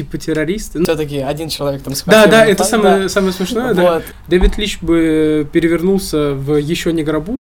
типа террористы. Ну, Все-таки один человек там Да, схватил. да, это так, самое, самое смешное, да. Вот. Дэвид Лич бы перевернулся в еще не гробу.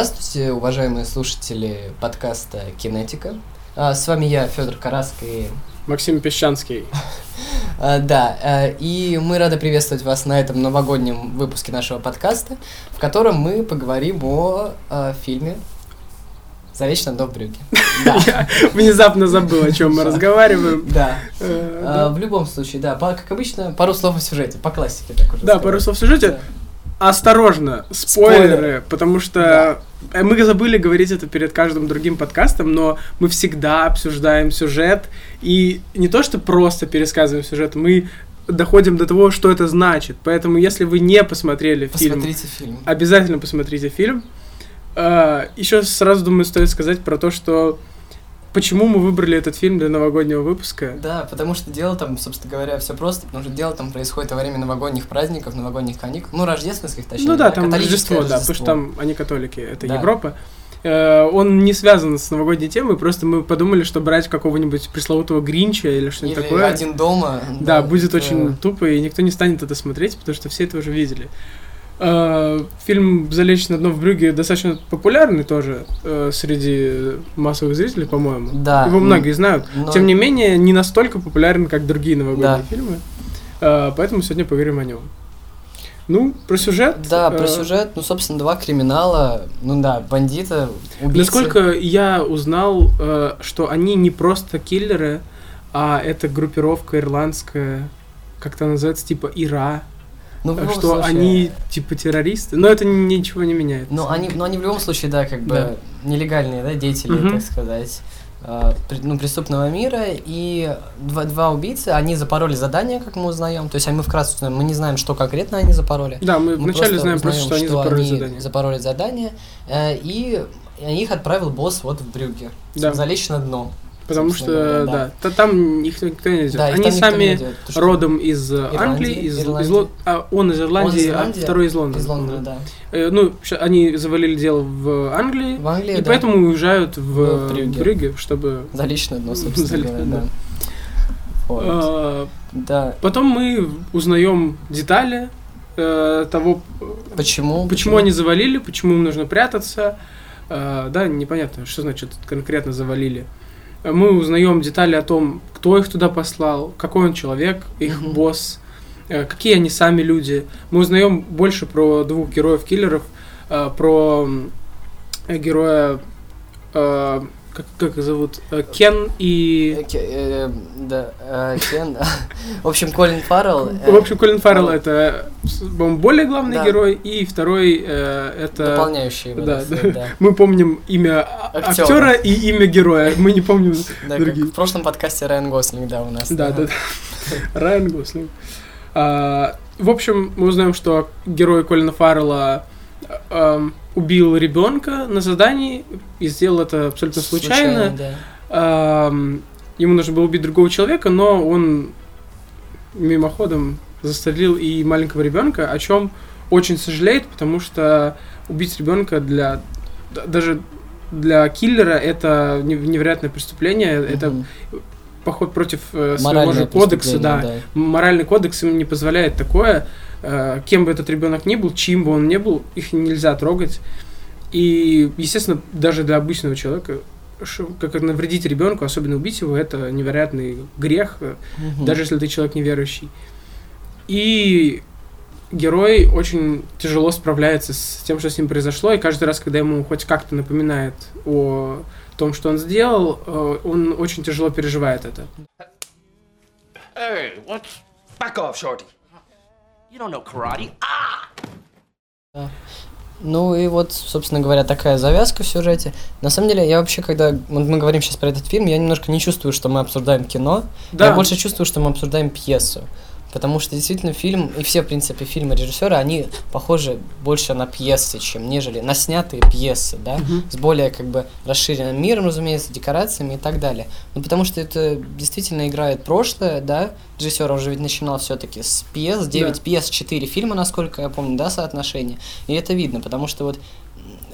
Здравствуйте, уважаемые слушатели подкаста Кинетика. А, С вами я, Федор Караск, и Максим Песчанский. А, Да, а, и мы рады приветствовать вас на этом новогоднем выпуске нашего подкаста, в котором мы поговорим о фильме «Завечно до в брюки». Да, Я внезапно забыл, о чем мы разговариваем. да. Э, да. В любом случае, да, как обычно, пару слов о сюжете, по классике так уже Да, пару слов в сюжете. Да. Осторожно, спойлеры, Спойлеры. потому что э, мы забыли говорить это перед каждым другим подкастом, но мы всегда обсуждаем сюжет, и не то, что просто пересказываем сюжет, мы доходим до того, что это значит. Поэтому, если вы не посмотрели фильм, Посмотрите фильм. обязательно посмотрите фильм. Еще сразу, думаю, стоит сказать про то, что почему мы выбрали этот фильм для новогоднего выпуска. Да, потому что дело там, собственно говоря, все просто, потому что дело там происходит во время новогодних праздников, новогодних каникул, ну, рождественских, точнее. Ну да, там католическое Рождество, да, потому что там они католики, это Да. Европа. Э, Он не связан с новогодней темой, просто мы подумали, что брать какого-нибудь пресловутого Гринча или что-нибудь такое. один дома. Да, будет это- очень тупо, и никто не станет это смотреть, потому что все это уже видели. Э, Фильм «Залечь на дно в брюге» достаточно популярный тоже э, среди массовых зрителей, по-моему. Да. Его многие знают. но- Тем не менее, не настолько популярен, как другие новогодние Да. фильмы. Э, Поэтому сегодня поговорим о нем. Ну, про сюжет. Да, про э, сюжет, ну, собственно, два криминала, ну да, бандита, убийцы. Насколько я узнал, что они не просто киллеры, а это группировка ирландская, как-то называется, типа Ира, ну, любом что случае- они типа террористы, но это ничего не меняет. Ну, они, ну, они в любом случае, да, как бы Да. нелегальные, да, деятели, Мгм. так сказать, э, ну, преступного мира, и два, два убийцы, они запороли задание, как мы узнаем, то есть а мы вкратце мы не знаем, что конкретно они запороли. Да, мы, Мы вначале знаем просто, узнаем, что они запороли они задание. запороли задание, э, и их отправил босс вот в Брюгге, Да. залечь на дно. Потому что, да, да. та- там их никто не идет. Да, они сами идет, родом из Ирландии, Англии, из, из Ирландии. Лон- а, он из Ирландии, Он из а Ирландии, второй из Лондона. Из Лондона, да. Э, ну, они завалили дело в Англии, В Англии, и да. поэтому уезжают в, В Брюгге. Брюгге, чтобы... Залечь на дно, собственно на да. дно. Вот. э, Да. Потом мы узнаем детали э, того, э, Почему? почему они завалили, почему им нужно прятаться. Э, да, непонятно, что значит конкретно завалили. Э, Мы узнаем детали о том, кто их туда послал, какой он человек, их Мгм. босс, э, какие они сами люди. Мы узнаем больше про двух героев-киллеров, э, про э, героя, как, как их зовут, Э, Кен и... Э, э, Да, э, Кен. В общем, Колин Фаррелл. В общем, Колин Фаррелл это, более главный Да. герой, и второй это... Дополняющий да. Мы помним имя Актера. актера и имя героя. Мы не помним Да, другие. в прошлом подкасте Райан Гослинг, да, у нас. Да, да, да. Райан Гослинг. А, В общем, мы узнаем, что герой Колина Фаррелла ам, убил ребенка на задании и сделал это абсолютно случайно. да. Ам, Ему нужно было убить другого человека, но он мимоходом застрелил и маленького ребенка, о чем очень сожалеет, потому что убить ребенка для даже для киллера это нев- невероятное преступление, это Мгм. поход против э, своего же кодекса, да. преступление, Моральный кодекс им не позволяет такое. Э, Кем бы этот ребенок ни был, чьим бы он ни был, их нельзя трогать. И, естественно, даже для обычного человека, как навредить ребенку, особенно убить его, это невероятный грех, Мгм. даже если ты человек неверующий. И герой очень тяжело справляется с тем, что с ним произошло, и каждый раз, когда ему хоть как-то напоминает о том, что он сделал, э, он очень тяжело переживает это. Hey, what's... Back off, Shorty. You don't know karate. Ну и вот, собственно говоря, такая завязка в сюжете. На самом деле, я вообще, когда вот мы говорим сейчас про этот фильм, я немножко не чувствую, что мы обсуждаем кино. Да. Я больше чувствую, что мы обсуждаем пьесу. Потому что действительно фильм, и все, в принципе, фильмы режиссера, они похожи больше на пьесы, чем нежели на снятые пьесы, да, Мгм. с более как бы расширенным миром, разумеется, декорациями и так далее. Ну, потому что это действительно играет прошлое, да, режиссер уже ведь начинал все-таки с пьес, 9 Да. пьес, 4 фильма, насколько я помню, да, соотношение. И это видно, потому что вот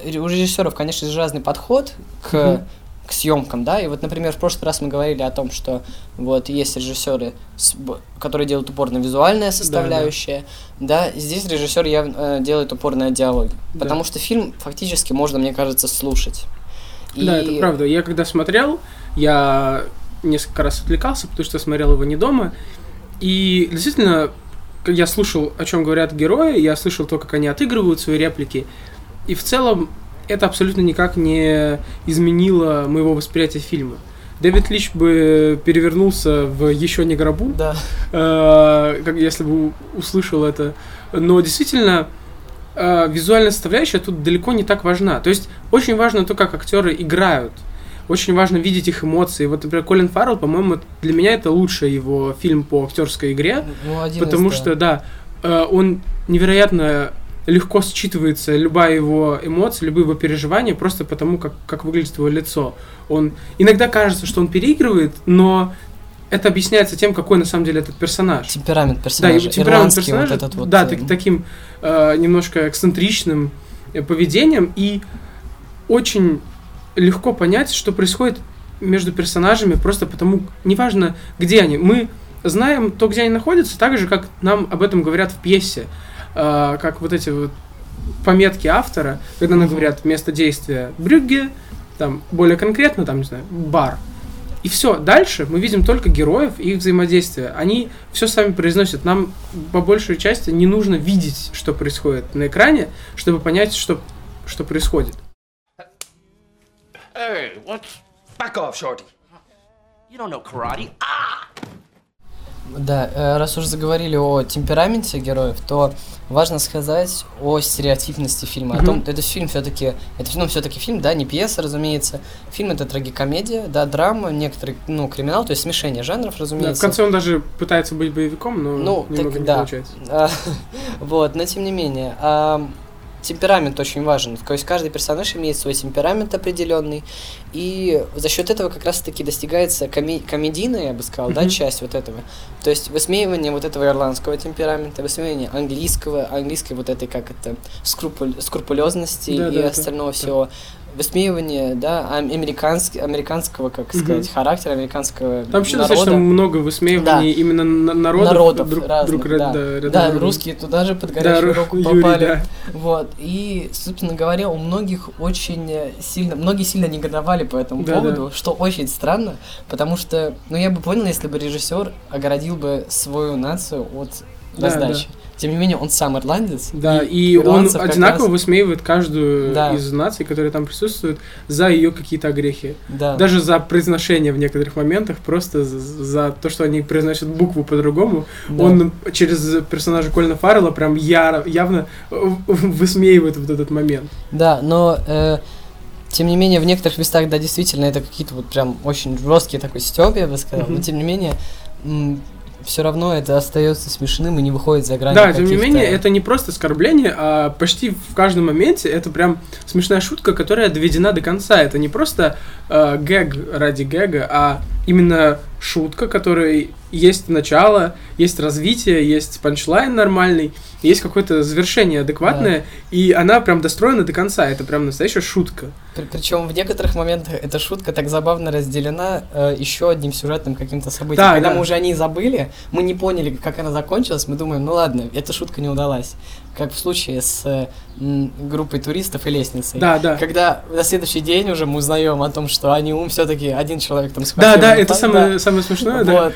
у режиссеров, конечно же, разный подход к Мгм. К съемкам, да, и вот, например, в прошлый раз мы говорили о том, что вот есть режиссеры, которые делают упор на визуальная составляющая, да, здесь режиссер явно э, делает упор на диалоги, Да. потому что фильм фактически можно, мне кажется, слушать. Да, это правда. Я когда смотрел, я несколько раз отвлекался, потому что смотрел его не дома. И действительно, я слушал, о чем говорят герои, я слышал то, как они отыгрывают свои реплики. И в целом это абсолютно никак не изменило моего восприятия фильма. Дэвид Лич бы перевернулся в еще не гробу, Да, э, как если бы услышал это. Но действительно, э, визуальная составляющая тут далеко не так важна. То есть очень важно то, как актеры играют. Очень важно видеть их эмоции. Вот, например, Колин Фаррелл, по-моему, для меня это лучший его фильм по актерской игре, ну, один из, потому да. что, да, э, он невероятно легко считывается любая его эмоция, любые его переживания, просто потому, как, как выглядит его лицо. Он иногда кажется, что он переигрывает, но это объясняется тем, какой на самом деле этот персонаж. темперамент Да, персонажа, его темперамент персонажа, вот этот вот. да, э, так- таким э, немножко эксцентричным э, поведением, и очень легко понять, что происходит между персонажами, просто потому, неважно, где они, мы знаем то, где они находятся, так же, как нам об этом говорят в пьесе, Э, как вот эти вот пометки автора, когда нам говорят место действия Брюгге, там более конкретно, там, не знаю, бар. И все, дальше мы видим только героев и их взаимодействие. Они все сами произносят. Нам по большей части не нужно видеть, что происходит на экране, чтобы понять, что, что происходит. Hey, what's. Back off, Shorty. You don't know karate. Ah! Да, э, раз уж заговорили о темпераменте героев, то важно сказать о стереотипности фильма. О Мгм. том, это фильм все-таки, это ну, все-таки фильм, да, не пьеса, разумеется. Фильм это трагикомедия, да, драма, некоторый, ну, криминал, то есть смешение жанров, Да, разумеется. в конце он даже пытается быть боевиком, но Ну, немного так не да. получается. Вот, но тем не менее, темперамент очень важен. То есть каждый персонаж имеет свой темперамент определенный, и за счет этого как раз-таки достигается коме- комедийная, я бы сказал, да, Мгм. часть вот этого. То есть высмеивание вот этого ирландского темперамента, высмеивание английского, английской вот этой, как это, скрупуль- скрупулезности Да, и да, да, остального да. всего. Высмеивание, да, ам- американский, американского, как Мгм. сказать, характера американского Там вообще народа. достаточно много высмеиваний именно на- народов, Народов друг, разных, друг да. да, Да, другом. русские туда же под Да, горячую Ру- руку Юрий, попали. да. Вот. И, собственно говоря, у многих очень сильно, многие сильно негодовали по этому Да, поводу, что очень странно, потому что, ну, я бы понял, если бы режиссер оградил бы свою нацию от Да, раздачи. Тем не менее, он сам ирландец. Да, и, он ирландцев как одинаково раз- высмеивает каждую Да. из наций, которые там присутствуют, за ее какие-то огрехи. Да. Даже за произношение в некоторых моментах, просто за, за то, что они произносят букву по-другому. да. Он через персонажа Колина Фаррелла прям яро, явно э, высмеивает вот этот момент. Да, но э, тем не менее в некоторых местах, да, действительно, это какие-то вот прям очень жесткий такой стёб, я бы сказал. Но тем не менее, все равно это остается смешным и не выходит за грани. Да, тем не менее, это не просто оскорбление, а почти в каждом моменте это прям смешная шутка, которая доведена до конца. Это не просто э, гэг ради гэга, а именно шутка, которой есть начало, есть развитие, есть панчлайн нормальный, есть какое-то завершение адекватное, и она прям достроена до конца. Это прям настоящая шутка. Причем в некоторых моментах эта шутка так забавно разделена э, еще одним сюжетным каким-то событием. Да, Когда да. мы уже о ней забыли, мы не поняли, как она закончилась, мы думаем, ну ладно, эта шутка не удалась. Как в случае с э, группой туристов и лестницей. Да, да. Когда на следующий день уже мы узнаем о том, что они ум все-таки один человек там Да, схватил. да, не это так, самое, да. самое смешное, да. Вот.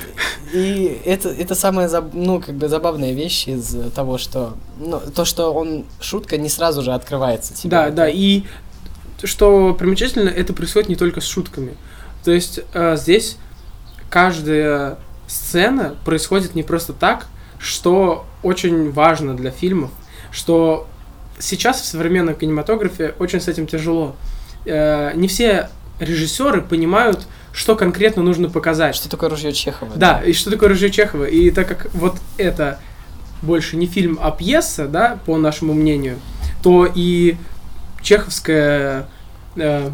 И это, это самая, ну, как бы забавная вещь из того, что, ну, то, что он, шутка не сразу же открывается тебе. Да, да, и что примечательно, это происходит не только с шутками. То есть э, здесь каждая сцена происходит не просто так, что очень важно для фильмов, что сейчас в современном кинематографе очень с этим тяжело. Э, не все режиссеры понимают что конкретно нужно показать. Что такое ружье Чехова? Да, и что такое ружье Чехова. И так как вот это больше не фильм, а пьеса, да, по нашему мнению, то и чеховская э,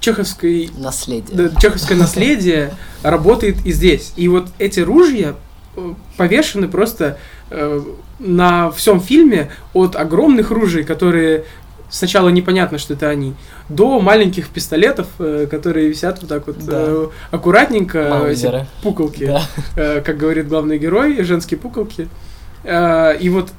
чеховской Наследие. да, чеховское наследие работает и здесь. И вот эти ружья повешены просто э, на всем фильме от огромных ружей, которые сначала непонятно, что это они, до маленьких пистолетов, э, которые висят вот так вот Да. э, аккуратненько, эти пуколки, Да. э, как говорит главный герой, женские пуколки. Э, и вот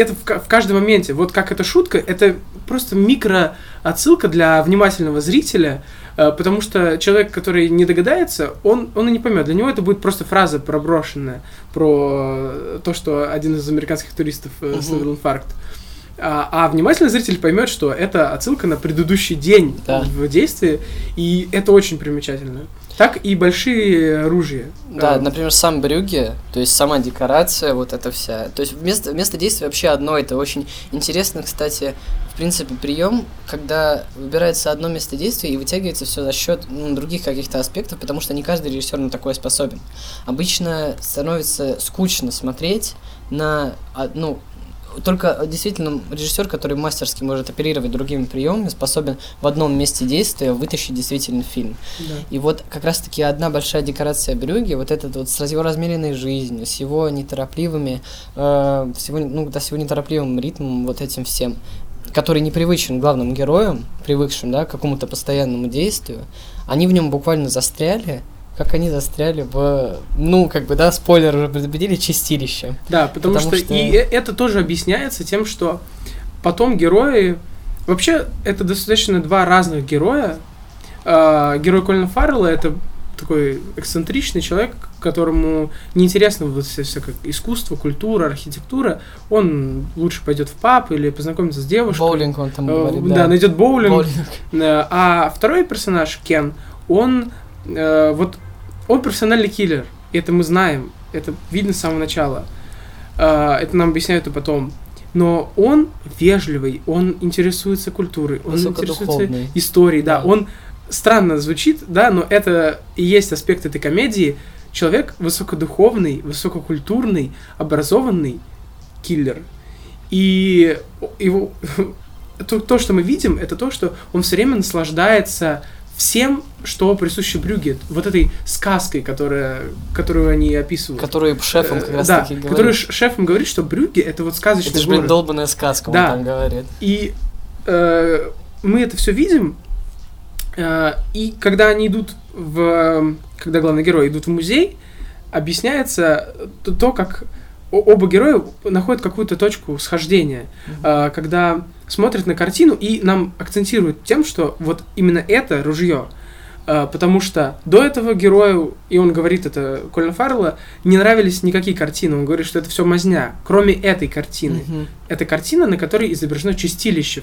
это в, в каждом моменте, вот как эта шутка, это просто микро отсылка для внимательного зрителя, э, потому что человек, который не догадается, он, он и не поймет. Для него это будет просто фраза проброшенная про э, то, что один из американских туристов э, Мгм. словил инфаркт. А, а внимательный зритель поймет, что это отсылка на предыдущий день Да. в действии, и это очень примечательно. Так и большие ружья. Да, Э, например, сам Брюгге, то есть сама декорация, вот эта вся. То есть место, место действия вообще одно. Это очень интересно, кстати, в принципе, прием, когда выбирается одно место действия и вытягивается все за счет ну, других каких-то аспектов, потому что не каждый режиссер на такое способен. Обычно становится скучно смотреть на, а, ну, только действительно режиссер, который мастерски может оперировать другими приемами, способен в одном месте действия вытащить действительно фильм. да. И вот как раз-таки одна большая декорация Брюги, вот этот вот с его размеренной жизнью, с его неторопливыми, э, всего, ну, да, с его неторопливым ритмом, вот этим всем, который непривычен главным героям, привыкшим, да, к какому-то постоянному действию, они в нем буквально застряли, как они застряли в, ну, как бы, да, спойлер уже предупредили, чистилище. Да, потому, Потому что, что- и э- это тоже объясняется тем, что потом герои... Вообще, это достаточно два разных героя. А, герой Колина Фаррелла — это такой эксцентричный человек, которому неинтересно вот все, всякое искусство, культура, архитектура. Он лучше пойдет в паб или познакомится с девушкой. Боулинг он там Э, говорит, да, да. найдет боулинг. Боулинг. Э, А второй персонаж, Кен, он э, вот он профессиональный киллер. И это мы знаем. Это видно с самого начала. Э, Это нам объясняют и потом. Но он вежливый, он интересуется культурой, он интересуется историей, да. Да. Он странно звучит, да, но это и есть аспект этой комедии. Человек высокодуховный, высококультурный, образованный киллер. И его, то, то, что мы видим, это то, что он все время наслаждается всем, что присуще Брюге. Вот этой сказкой, которая, которую они описывают. Который шефом как Э, раз да, таки говорит. который ш- шефом говорит, что Брюге это вот сказочный Это же, блин, долбанная сказка, Да. он там говорит. И э, мы это все видим. э, и когда они идут в... Когда главные герои идут в музей, объясняется то, то, как оба героя находят какую-то точку схождения. Э, когда смотрят на картину и нам акцентируют тем, что вот именно это ружье. Э, потому что до этого герою, и он говорит это Колина Фаррелла, не нравились никакие картины. Он говорит, что это все мазня, кроме этой картины. Мгм. Это картина, на которой изображено чистилище.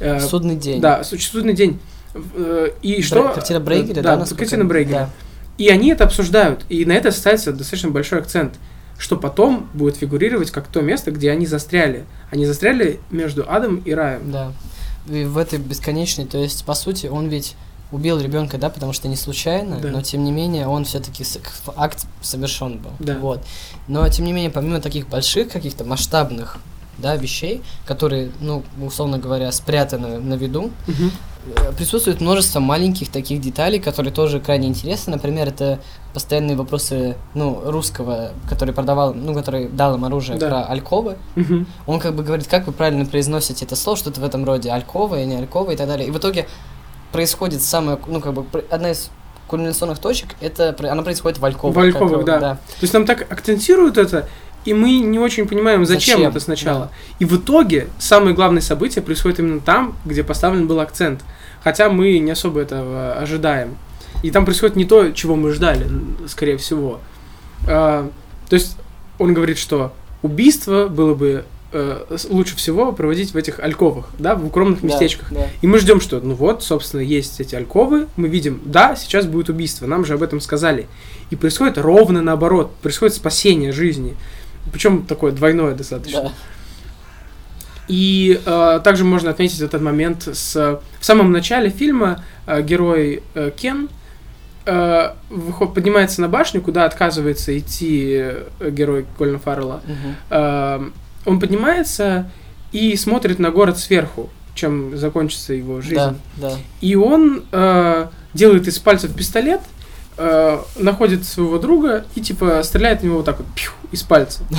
Э, Судный день. Да, су- судный день. Э, И Бре- что... Картина Брейгеля, да? Да, картина Брейгеля. Да. И они это обсуждают. И на это ставится достаточно большой акцент. Что потом будет фигурировать как то место, где они застряли. Они застряли между адом и раем. Да. И в этой бесконечной, то есть, по сути, он ведь убил ребенка, да, потому что не случайно, Да. но тем не менее он все-таки акт совершен был. Да. Вот. Но тем не менее, помимо таких больших каких-то масштабных да, вещей, которые, ну, условно говоря, спрятаны на виду, Мгм. Э, присутствует множество маленьких таких деталей, которые тоже крайне интересны. Например, это постоянные вопросы, ну, русского, который продавал, ну, который дал им оружие Да. про Альковы. Мгм. Он как бы говорит, как вы правильно произносите это слово, что-то в этом роде, Алькова и не Алькова и так далее. И в итоге происходит самое, ну, как бы, одна из кульминационных точек, это, она происходит в Альковых. В Альковых, да. да. То есть нам так акцентируют это, и мы не очень понимаем, зачем, Зачем, это сначала. И в итоге самое главное событие происходит именно там, где поставлен был акцент. Хотя мы не особо этого ожидаем. И там происходит не то, чего мы ждали, скорее всего. А, то есть он говорит, что убийство было бы э, лучше всего проводить в этих альковых, да, в укромных Да, местечках. да. И мы ждем, что, ну вот, собственно, есть эти альковы, мы видим, да, сейчас будет убийство, нам же об этом сказали. И происходит ровно наоборот, происходит спасение жизни. Причем такое двойное достаточно. Да. И э, также можно отметить этот момент с... В самом начале фильма э, герой э, Кен э, выход- поднимается на башню, куда отказывается идти э, герой Колина Фаррелла. Мгм. Э, он поднимается и смотрит на город сверху, чем закончится его жизнь. Да, да. И он э, делает из пальцев пистолет, э, находит своего друга и типа стреляет в него вот так вот пью, из пальца.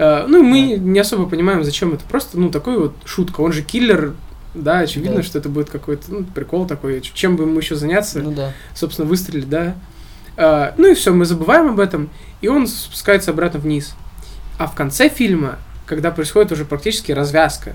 Э, ну и мы не особо понимаем, зачем это. Просто, ну, такой вот шутка. Он же киллер, да, очевидно, Да. что это будет какой-то ну, прикол такой. Чем бы ему еще заняться? Ну да. Собственно, выстрелить, да. Э, ну и все, мы забываем об этом, и он спускается обратно вниз. А в конце фильма, когда происходит уже практически развязка,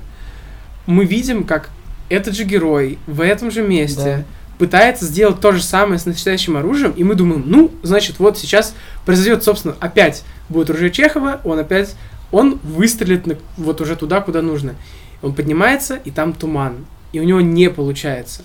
мы видим, как этот же герой в этом же месте пытается сделать то же самое с настоящим оружием, и мы думаем, ну, значит, вот сейчас произойдет, собственно, опять будет ружье Чехова, он опять, он выстрелит на- вот уже туда, куда нужно. Он поднимается, и там туман, и у него не получается.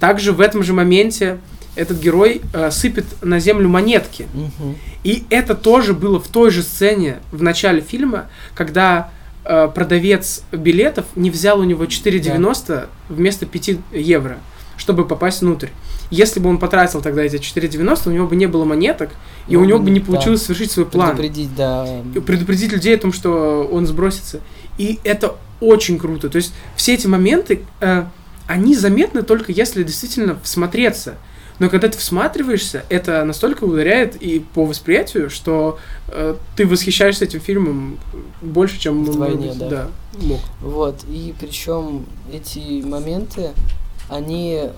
Также в этом же моменте этот герой э, сыпет на землю монетки. Мгм. И это тоже было в той же сцене в начале фильма, когда э, продавец билетов не взял у него 4,90 вместо 5 евро, чтобы попасть внутрь. Если бы он потратил тогда эти 4,90, у него бы не было монеток, и Ну, у него бы не да. получилось совершить свой план. Предупредить, да. Предупредить людей о том, что он сбросится. И это очень круто. То есть все эти моменты, э, они заметны только если действительно всмотреться. Но когда ты всматриваешься, это настолько ударяет и по восприятию, что э, ты восхищаешься этим фильмом больше, чем Вдвойне, может, да. мог. Вот, и причем эти моменты, они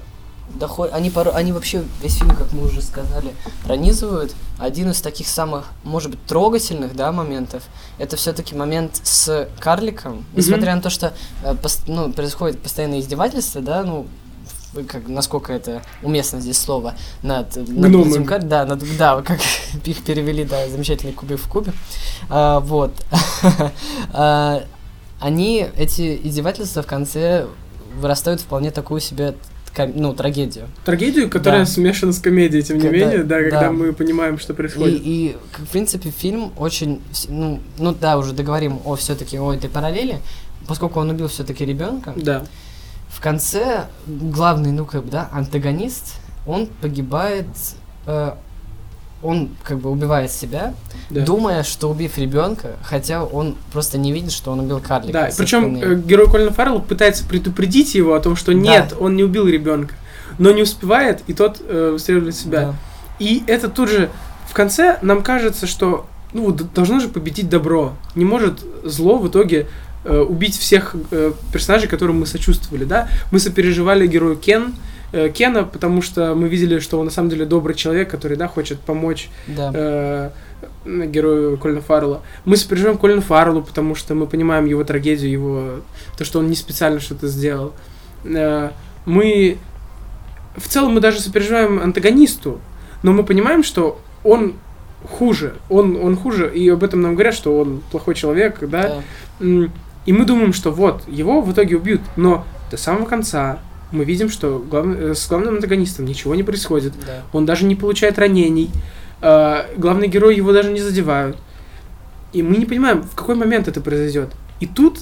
доходят, они, порой, они вообще весь фильм, как мы уже сказали, пронизывают. Один из таких самых, может быть, трогательных, да, моментов, это все-таки момент с карликом. Несмотря на то, что э, пос- ну, происходит постоянное издевательство, да, ну, как, насколько это уместно здесь слово, над, этим кар- да, над, да, как их перевели, да, замечательный кубик в кубе. А, вот. А, они, эти издевательства в конце вырастают вполне такую себе ну, трагедию. Трагедию, которая Да. смешана с комедией, тем не Когда- менее, да, когда да. мы понимаем, что И, происходит. и, к- в принципе, фильм очень, ну, ну да, уже договорим о все-таки о этой параллели, поскольку он убил все-таки ребенка. Да. В конце главный, ну как бы, да, антагонист, он погибает, э, он как бы убивает себя, да. думая, что убив ребенка, хотя он просто не видит, что он убил карлика. Да, причем э, герой Колина Фаррелла пытается предупредить его о том, что Да. нет, он не убил ребенка, но не успевает, и тот э, выстреливает себя. Да. И это тут же в конце нам кажется, что ну должно же победить добро. Не может зло в итоге э, убить всех э, персонажей, которым мы сочувствовали, да? Мы сопереживали герою Кен, э, Кена, потому что мы видели, что он на самом деле добрый человек, который, да, хочет помочь Да. э, герою Колина Фаррелла. Мы сопереживаем Колину Фарреллу, потому что мы понимаем его трагедию, его то, что он не специально что-то сделал. Э, мы в целом мы даже сопереживаем антагонисту, но мы понимаем, что он хуже, он, он хуже, и об этом нам говорят, что он плохой человек, да, да. И мы думаем, что вот, его в итоге убьют. Но до самого конца мы видим, что глав- э, с главным антагонистом ничего не происходит. да. Он даже не получает ранений. э, главный герой его даже не задевают. И мы не понимаем, в какой момент это произойдет. И тут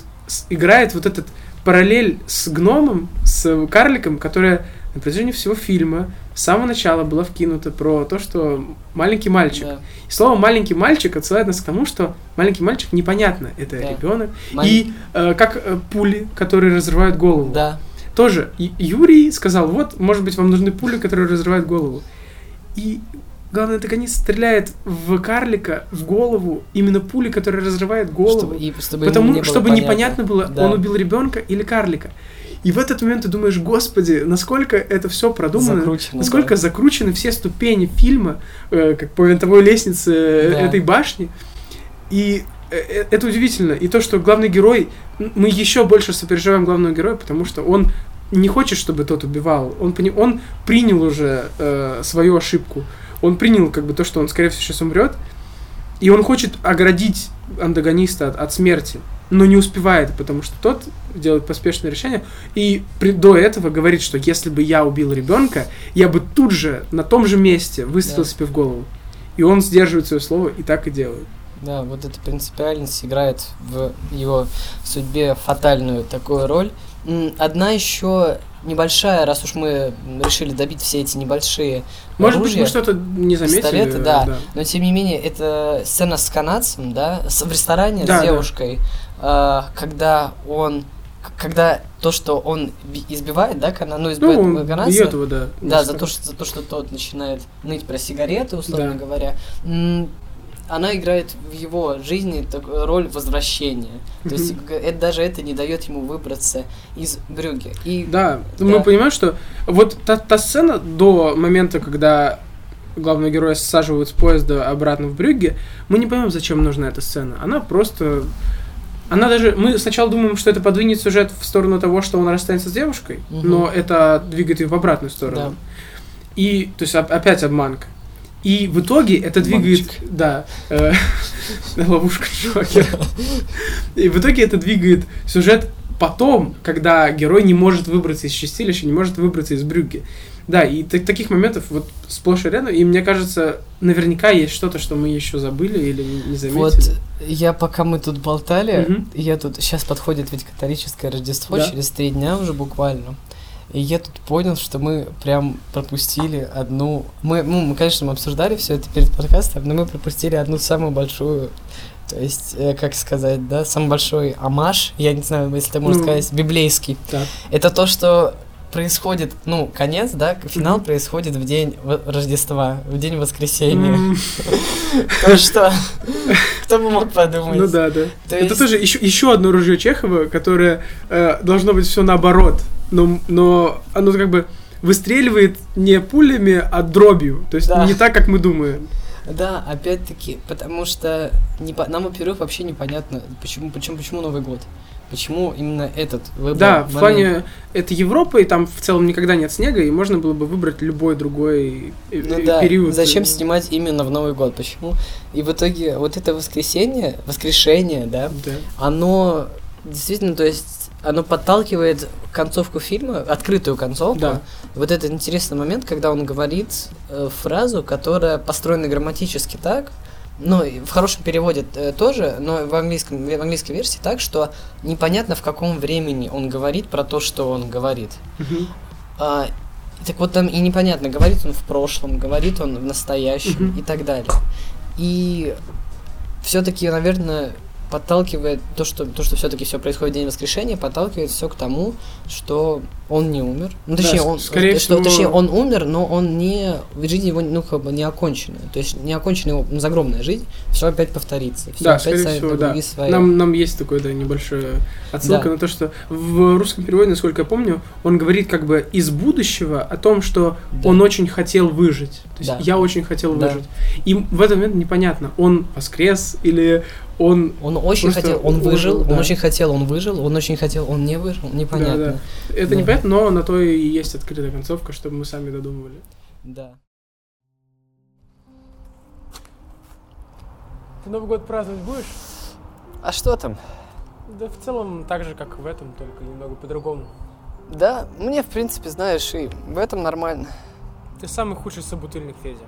играет вот этот параллель с гномом, с карликом, которая на протяжении всего фильма с самого начала была вкинута про то, что маленький мальчик. Да. И слово маленький мальчик отсылает нас к тому, что маленький мальчик непонятно, это Да. ребенок. Мал- И э, как э, пули, которые разрывают голову. Да. Тоже Юрий сказал, вот, может быть, вам нужны пули, которые разрывают голову. И главный антагонист стреляет в карлика в голову именно пули, которые разрывают голову. Чтобы, и, чтобы потому не чтобы понятно. непонятно было, Да. он убил ребенка или карлика. И в этот момент ты думаешь, господи, насколько это все продумано, Закручено, насколько да. закручены все ступени фильма, э, как по винтовой лестнице э, Да. этой башни. И э, э, это удивительно. И то, что главный герой, мы еще больше сопереживаем главного героя, потому что он не хочет, чтобы тот убивал. Он, пони- он принял уже э, свою ошибку. Он принял как бы то, что он, скорее всего, сейчас умрет. И он хочет оградить антагониста от, от смерти, но не успевает, потому что тот делает поспешное решение. И при- до этого говорит, что если бы я убил ребенка, я бы тут же, на том же месте, выстрелил Да. себе в голову. И он сдерживает свое слово и так и делает. Да, вот эта принципиальность играет в его судьбе фатальную такую роль. Одна еще небольшая, раз уж мы решили добить все эти небольшие Может быть, оружия, мы что-то не заметили. пистолеты, да. Но тем не менее, это сцена с канадцем, да, в ресторане Да, с да. девушкой, а, когда он, когда то, что он би- избивает, да, кана, ну, Ну, избивает он канадца, бьет его, да. да, за то, что, за то, что тот начинает ныть про сигареты, условно Да. говоря. Она играет в его жизни такую роль возвращения. То есть г- это, даже это не дает ему выбраться из Брюги. И Да, Да. мы понимаем, что вот та, та сцена до момента, когда главного героя саживают с поезда обратно в Брюгге, мы не понимаем, зачем нужна эта сцена. Она просто... Она даже... Мы сначала думаем, что это подвинет сюжет в сторону того, что он расстанется с девушкой, Мгм. но это двигает ее в обратную сторону. Да. И, то есть, оп- опять обманка. И в итоге это двигает... Обманщик. Да. э, Ловушка Джокера. И в итоге это двигает сюжет потом, когда герой не может выбраться из чистилища, не может выбраться из брюги. Да, и та- таких моментов вот сплошь и рядом, и мне кажется, наверняка есть что-то, что мы еще забыли или не заметили. Вот я пока мы тут болтали, я тут сейчас подходит ведь католическое Рождество Да. через три дня уже буквально. И я тут понял, что мы прям пропустили одну. Мы, ну, мы, конечно, мы обсуждали все это перед подкастом, но мы пропустили одну самую большую. То есть, э, как сказать, да, самый большой амаш, я не знаю, если ты можешь Ну. сказать, библейский. Так. Это то, что происходит, ну, конец, да, финал Мгм. происходит в день Рождества, в день воскресения. М, То что? Кто бы мог подумать? Ну да, да. То Это есть- тоже еще, еще одно ружье Чехова, которое э, должно быть все наоборот. Но, но оно как бы выстреливает не пулями, а дробью. То есть Да. не так, как мы думаем. Да, опять-таки, потому что не по- нам, во-первых, вообще непонятно, почему, почему, почему Новый год. Почему именно этот выбор? Да, в момент? плане это Европа, и там в целом никогда нет снега, и можно было бы выбрать любой другой э, Ну э, да, период. зачем снимать именно в Новый год? Почему? И в итоге вот это воскресенье, воскрешение, да, Да. оно действительно, то есть оно подталкивает концовку фильма, открытую концовку. Да. Вот этот интересный момент, когда он говорит э, фразу, которая построена грамматически так, ну, в хорошем переводе э, тоже, но в, английском, в английской версии так, что непонятно в каком времени он говорит про то, что он говорит. Мгм. А, так вот там и непонятно, говорит он в прошлом, говорит он в настоящем Мгм. и так далее. И все-таки, наверное, подталкивает то, что то, что все-таки все происходит в день воскрешения, подталкивает все к тому, что он не умер. Ну, точнее, Да, он, скорее что, всего- точнее, он умер, но он не жизнь его ну как бы не оконченная, то есть не оконченная его ну, загробная жизнь, все опять повторится, все Да, опять скорее всего, да. своя. Нам, нам есть такое, да, небольшая отсылка Да. на то, что в русском переводе, насколько я помню, он говорит как бы из будущего о том, что Да. он очень хотел выжить. То есть Да. я очень хотел Да. выжить. И в этот момент непонятно, он воскрес или он... Он очень хотел, он выжил, он да. очень хотел, он выжил, он очень хотел, он не выжил, непонятно. Да, да. Это Да. непонятно, но на то и есть открытая концовка, чтобы мы сами додумывали. Да. Ты Новый год праздновать будешь? А что там? Да в целом так же, как в этом, только немного по-другому. Да, мне, в принципе, знаешь, и в этом нормально. Ты самый худший собутыльник, Федя.